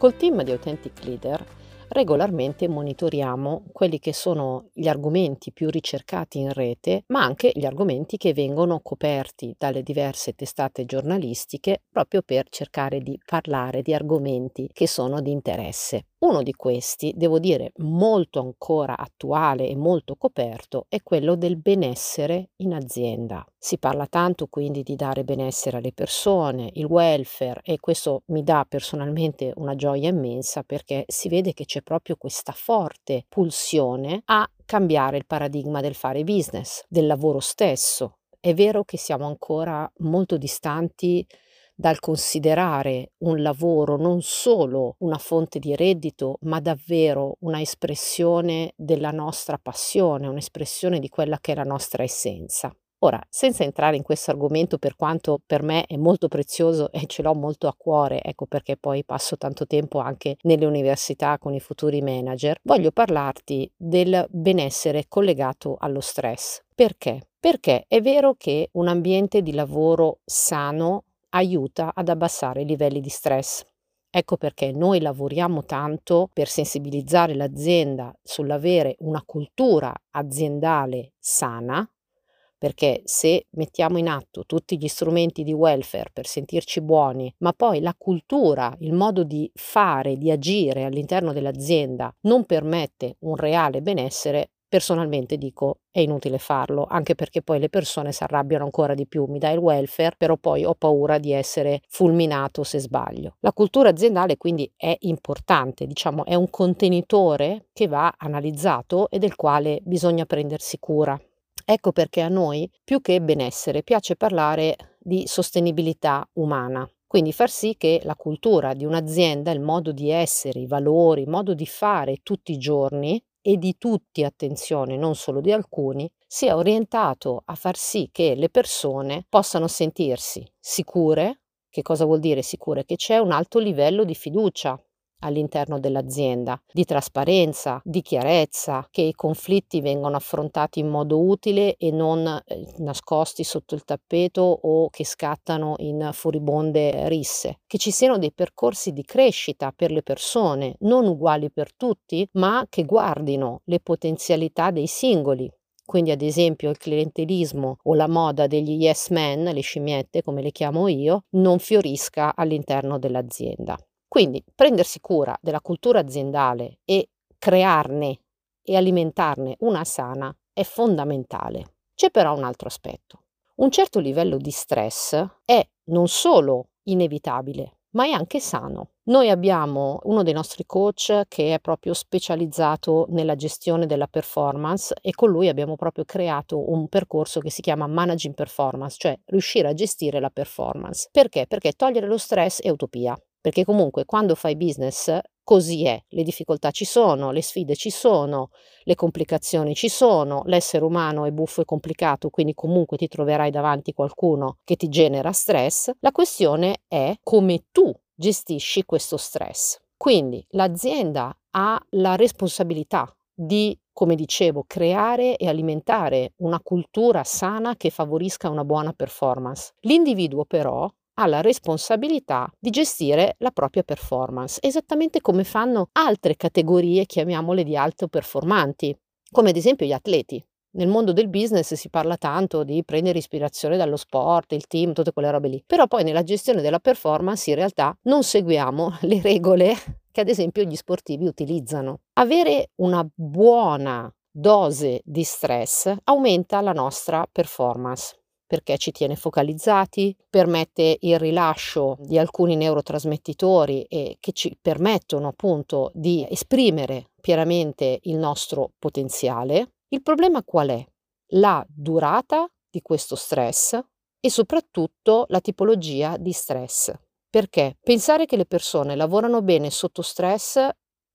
Col team di Authentic Leader regolarmente monitoriamo quelli che sono gli argomenti più ricercati in rete, ma anche gli argomenti che vengono coperti dalle diverse testate giornalistiche proprio per cercare di parlare di argomenti che sono di interesse. Uno di questi, devo dire molto ancora attuale e molto coperto, è quello del benessere in azienda. Si parla tanto quindi di dare benessere alle persone, il welfare e questo mi dà personalmente una gioia immensa perché si vede che c'è proprio questa forte pulsione a cambiare il paradigma del fare business, del lavoro stesso. È vero che siamo ancora molto distanti dal considerare un lavoro non solo una fonte di reddito, ma davvero una espressione della nostra passione, un'espressione di quella che è la nostra essenza. Ora, senza entrare in questo argomento, per quanto per me è molto prezioso e ce l'ho molto a cuore, ecco perché poi passo tanto tempo anche nelle università con i futuri manager, voglio parlarti del benessere collegato allo stress. Perché? Perché è vero che un ambiente di lavoro sano aiuta ad abbassare i livelli di stress. Ecco perché noi lavoriamo tanto per sensibilizzare l'azienda sull'avere una cultura aziendale sana, perché se mettiamo in atto tutti gli strumenti di welfare per sentirci buoni, ma poi la cultura, il modo di fare, di agire all'interno dell'azienda non permette un reale benessere, Personalmente dico è inutile farlo, anche perché poi le persone si arrabbiano ancora di più, mi dai il welfare, però poi ho paura di essere fulminato se sbaglio. La cultura aziendale quindi è importante, diciamo è un contenitore che va analizzato e del quale bisogna prendersi cura. Ecco perché a noi, più che benessere, piace parlare di sostenibilità umana. Quindi far sì che la cultura di un'azienda, il modo di essere, i valori, il modo di fare tutti i giorni e di tutti, attenzione, non solo di alcuni, sia orientato a far sì che le persone possano sentirsi sicure. Che cosa vuol dire sicure? Che c'è un alto livello di fiducia all'interno dell'azienda, di trasparenza, di chiarezza, che i conflitti vengano affrontati in modo utile e non eh, nascosti sotto il tappeto o che scattano in furibonde risse, che ci siano dei percorsi di crescita per le persone, non uguali per tutti, ma che guardino le potenzialità dei singoli, quindi ad esempio il clientelismo o la moda degli yes men, le scimmiette come le chiamo io, non fiorisca all'interno dell'azienda. Quindi prendersi cura della cultura aziendale e crearne e alimentarne una sana è fondamentale. C'è però un altro aspetto. Un certo livello di stress è non solo inevitabile, ma è anche sano. Noi abbiamo uno dei nostri coach che è proprio specializzato nella gestione della performance e con lui abbiamo proprio creato un percorso che si chiama Managing Performance, cioè riuscire a gestire la performance. Perché? Perché togliere lo stress è utopia perché comunque quando fai business così è, le difficoltà ci sono, le sfide ci sono, le complicazioni ci sono, l'essere umano è buffo e complicato, quindi comunque ti troverai davanti qualcuno che ti genera stress, la questione è come tu gestisci questo stress. Quindi l'azienda ha la responsabilità di, come dicevo, creare e alimentare una cultura sana che favorisca una buona performance. L'individuo però ha la responsabilità di gestire la propria performance, esattamente come fanno altre categorie, chiamiamole di alto performanti, come ad esempio gli atleti. Nel mondo del business si parla tanto di prendere ispirazione dallo sport, il team, tutte quelle robe lì, però poi nella gestione della performance in realtà non seguiamo le regole che ad esempio gli sportivi utilizzano. Avere una buona dose di stress aumenta la nostra performance perché ci tiene focalizzati, permette il rilascio di alcuni neurotrasmettitori e che ci permettono appunto di esprimere pienamente il nostro potenziale. Il problema qual è? La durata di questo stress e soprattutto la tipologia di stress. Perché pensare che le persone lavorano bene sotto stress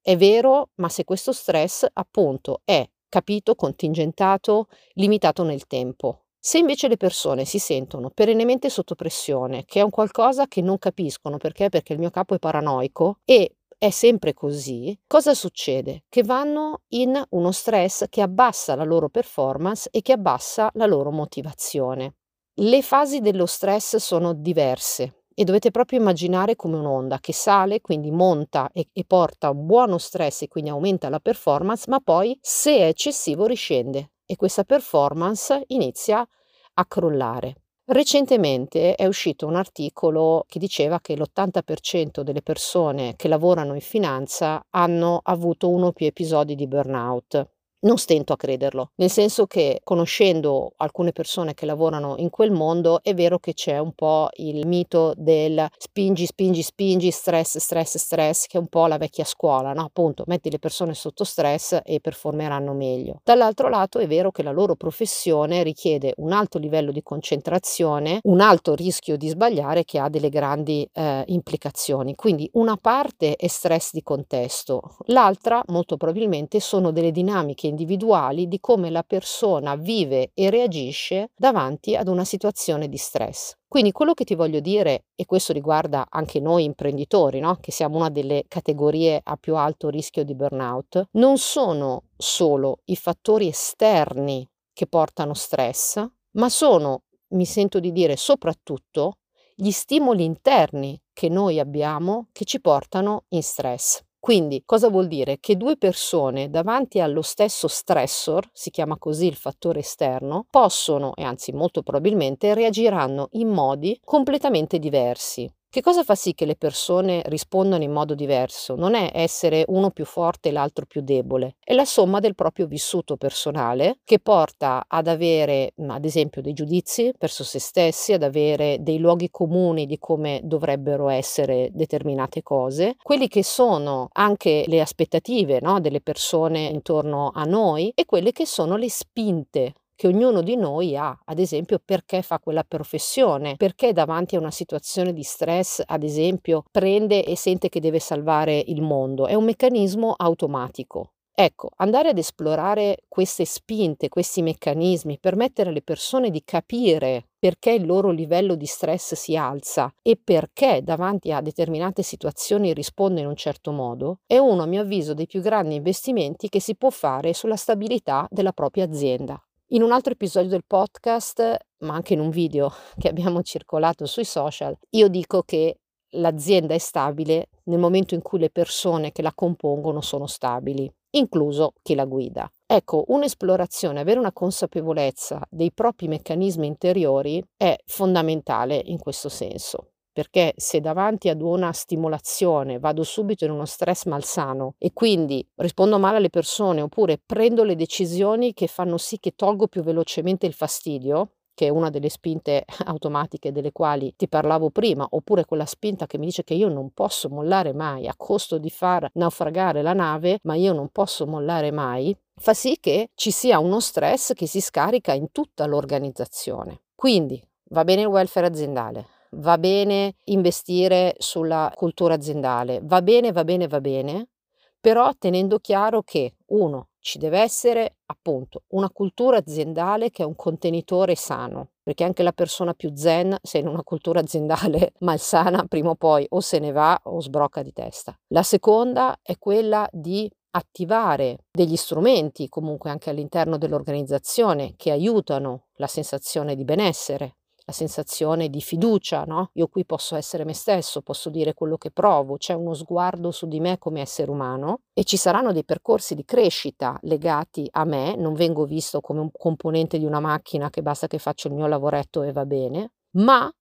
è vero, ma se questo stress appunto è capito, contingentato, limitato nel tempo. Se invece le persone si sentono perennemente sotto pressione, che è un qualcosa che non capiscono perché, perché il mio capo è paranoico e è sempre così, cosa succede? Che vanno in uno stress che abbassa la loro performance e che abbassa la loro motivazione. Le fasi dello stress sono diverse e dovete proprio immaginare come un'onda che sale, quindi monta e, e porta un buono stress e quindi aumenta la performance, ma poi se è eccessivo riscende e questa performance inizia a crollare. Recentemente è uscito un articolo che diceva che l'80% delle persone che lavorano in finanza hanno avuto uno o più episodi di burnout. Non stento a crederlo, nel senso che conoscendo alcune persone che lavorano in quel mondo è vero che c'è un po' il mito del spingi, spingi, spingi, stress, stress, stress, che è un po' la vecchia scuola, no? Appunto, metti le persone sotto stress e performeranno meglio. Dall'altro lato è vero che la loro professione richiede un alto livello di concentrazione, un alto rischio di sbagliare che ha delle grandi eh, implicazioni. Quindi una parte è stress di contesto, l'altra molto probabilmente sono delle dinamiche individuali di come la persona vive e reagisce davanti ad una situazione di stress. Quindi quello che ti voglio dire, e questo riguarda anche noi imprenditori, no? che siamo una delle categorie a più alto rischio di burnout, non sono solo i fattori esterni che portano stress, ma sono, mi sento di dire, soprattutto gli stimoli interni che noi abbiamo che ci portano in stress. Quindi cosa vuol dire? Che due persone davanti allo stesso stressor, si chiama così il fattore esterno, possono, e anzi molto probabilmente, reagiranno in modi completamente diversi. Che cosa fa sì che le persone rispondano in modo diverso? Non è essere uno più forte e l'altro più debole, è la somma del proprio vissuto personale che porta ad avere, ad esempio, dei giudizi verso se stessi, ad avere dei luoghi comuni di come dovrebbero essere determinate cose, quelli che sono anche le aspettative no, delle persone intorno a noi e quelle che sono le spinte che ognuno di noi ha, ad esempio perché fa quella professione, perché davanti a una situazione di stress, ad esempio, prende e sente che deve salvare il mondo. È un meccanismo automatico. Ecco, andare ad esplorare queste spinte, questi meccanismi, permettere alle persone di capire perché il loro livello di stress si alza e perché davanti a determinate situazioni risponde in un certo modo, è uno, a mio avviso, dei più grandi investimenti che si può fare sulla stabilità della propria azienda. In un altro episodio del podcast, ma anche in un video che abbiamo circolato sui social, io dico che l'azienda è stabile nel momento in cui le persone che la compongono sono stabili, incluso chi la guida. Ecco, un'esplorazione, avere una consapevolezza dei propri meccanismi interiori è fondamentale in questo senso perché se davanti ad una stimolazione vado subito in uno stress malsano e quindi rispondo male alle persone oppure prendo le decisioni che fanno sì che tolgo più velocemente il fastidio, che è una delle spinte automatiche delle quali ti parlavo prima, oppure quella spinta che mi dice che io non posso mollare mai a costo di far naufragare la nave, ma io non posso mollare mai, fa sì che ci sia uno stress che si scarica in tutta l'organizzazione. Quindi va bene il welfare aziendale, va bene investire sulla cultura aziendale, va bene, va bene, va bene, però tenendo chiaro che uno ci deve essere appunto una cultura aziendale che è un contenitore sano, perché anche la persona più zen, se in una cultura aziendale malsana, prima o poi o se ne va o sbrocca di testa. La seconda è quella di attivare degli strumenti comunque anche all'interno dell'organizzazione che aiutano la sensazione di benessere, la sensazione di fiducia, no? Io qui posso essere me stesso, posso dire quello che provo, c'è uno sguardo su di me come essere umano e ci saranno dei percorsi di crescita legati a me, non vengo visto come un componente di una macchina che basta che faccio il mio lavoretto e va bene, ma,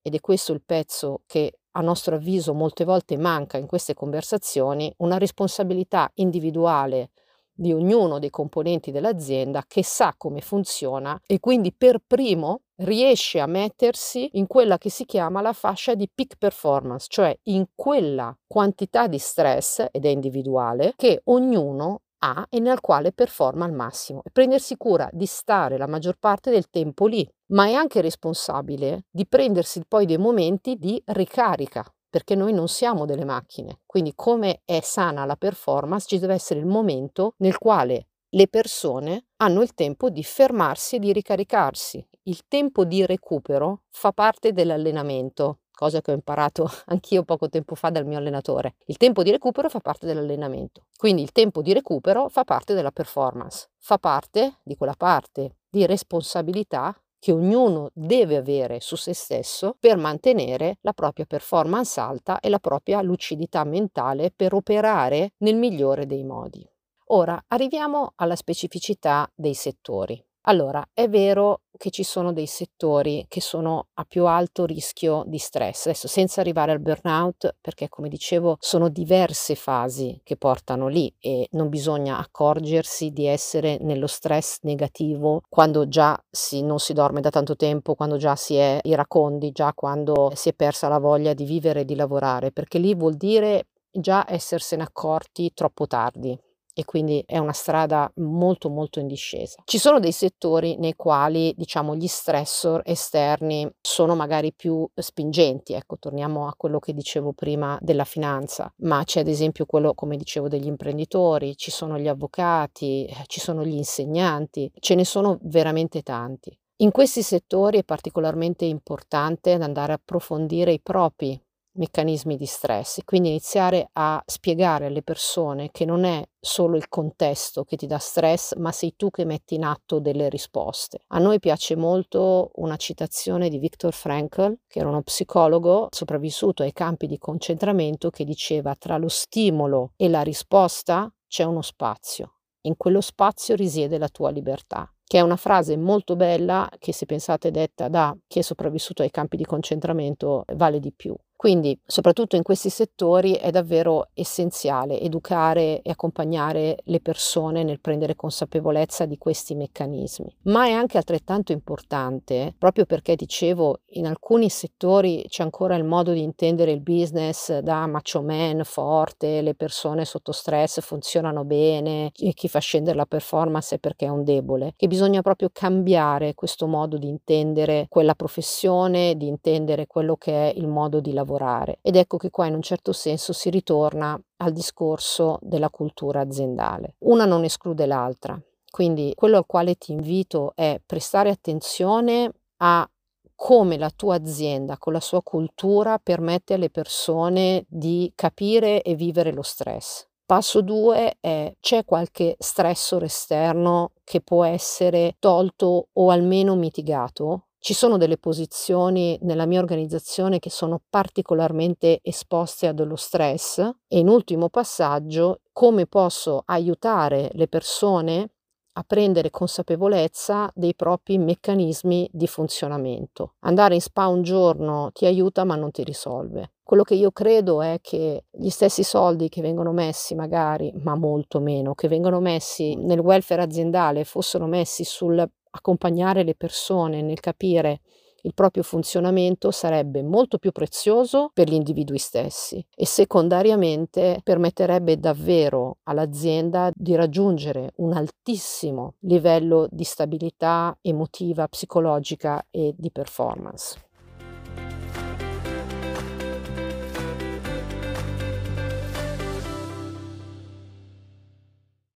ed è questo il pezzo che a nostro avviso molte volte manca in queste conversazioni, una responsabilità individuale di ognuno dei componenti dell'azienda che sa come funziona e quindi per primo riesce a mettersi in quella che si chiama la fascia di peak performance, cioè in quella quantità di stress, ed è individuale, che ognuno ha e nel quale performa al massimo. E prendersi cura di stare la maggior parte del tempo lì, ma è anche responsabile di prendersi poi dei momenti di ricarica, perché noi non siamo delle macchine. Quindi come è sana la performance, ci deve essere il momento nel quale le persone hanno il tempo di fermarsi e di ricaricarsi. Il tempo di recupero fa parte dell'allenamento, cosa che ho imparato anch'io poco tempo fa dal mio allenatore. Il tempo di recupero fa parte dell'allenamento. Quindi il tempo di recupero fa parte della performance, fa parte di quella parte di responsabilità che ognuno deve avere su se stesso per mantenere la propria performance alta e la propria lucidità mentale per operare nel migliore dei modi. Ora arriviamo alla specificità dei settori. Allora, è vero che ci sono dei settori che sono a più alto rischio di stress, adesso senza arrivare al burnout, perché come dicevo sono diverse fasi che portano lì e non bisogna accorgersi di essere nello stress negativo quando già si, non si dorme da tanto tempo, quando già si è iracondi, già quando si è persa la voglia di vivere e di lavorare, perché lì vuol dire già essersene accorti troppo tardi e quindi è una strada molto molto in discesa. Ci sono dei settori nei quali diciamo gli stressor esterni sono magari più spingenti, ecco torniamo a quello che dicevo prima della finanza, ma c'è ad esempio quello come dicevo degli imprenditori, ci sono gli avvocati, eh, ci sono gli insegnanti, ce ne sono veramente tanti. In questi settori è particolarmente importante andare a approfondire i propri meccanismi di stress quindi iniziare a spiegare alle persone che non è solo il contesto che ti dà stress, ma sei tu che metti in atto delle risposte. A noi piace molto una citazione di Viktor Frankl, che era uno psicologo sopravvissuto ai campi di concentramento, che diceva tra lo stimolo e la risposta c'è uno spazio. In quello spazio risiede la tua libertà che è una frase molto bella che se pensate detta da chi è sopravvissuto ai campi di concentramento vale di più. Quindi, soprattutto in questi settori, è davvero essenziale educare e accompagnare le persone nel prendere consapevolezza di questi meccanismi. Ma è anche altrettanto importante, proprio perché dicevo, in alcuni settori c'è ancora il modo di intendere il business da macho man forte, le persone sotto stress funzionano bene, chi fa scendere la performance è perché è un debole, che bisogna proprio cambiare questo modo di intendere quella professione, di intendere quello che è il modo di lavorare lavorare. Ed ecco che qua in un certo senso si ritorna al discorso della cultura aziendale. Una non esclude l'altra. Quindi quello al quale ti invito è prestare attenzione a come la tua azienda con la sua cultura permette alle persone di capire e vivere lo stress. Passo 2 è c'è qualche stressor esterno che può essere tolto o almeno mitigato ci sono delle posizioni nella mia organizzazione che sono particolarmente esposte a dello stress e in ultimo passaggio come posso aiutare le persone a prendere consapevolezza dei propri meccanismi di funzionamento. Andare in spa un giorno ti aiuta ma non ti risolve. Quello che io credo è che gli stessi soldi che vengono messi magari, ma molto meno, che vengono messi nel welfare aziendale fossero messi sul accompagnare le persone nel capire il proprio funzionamento sarebbe molto più prezioso per gli individui stessi e secondariamente permetterebbe davvero all'azienda di raggiungere un altissimo livello di stabilità emotiva, psicologica e di performance.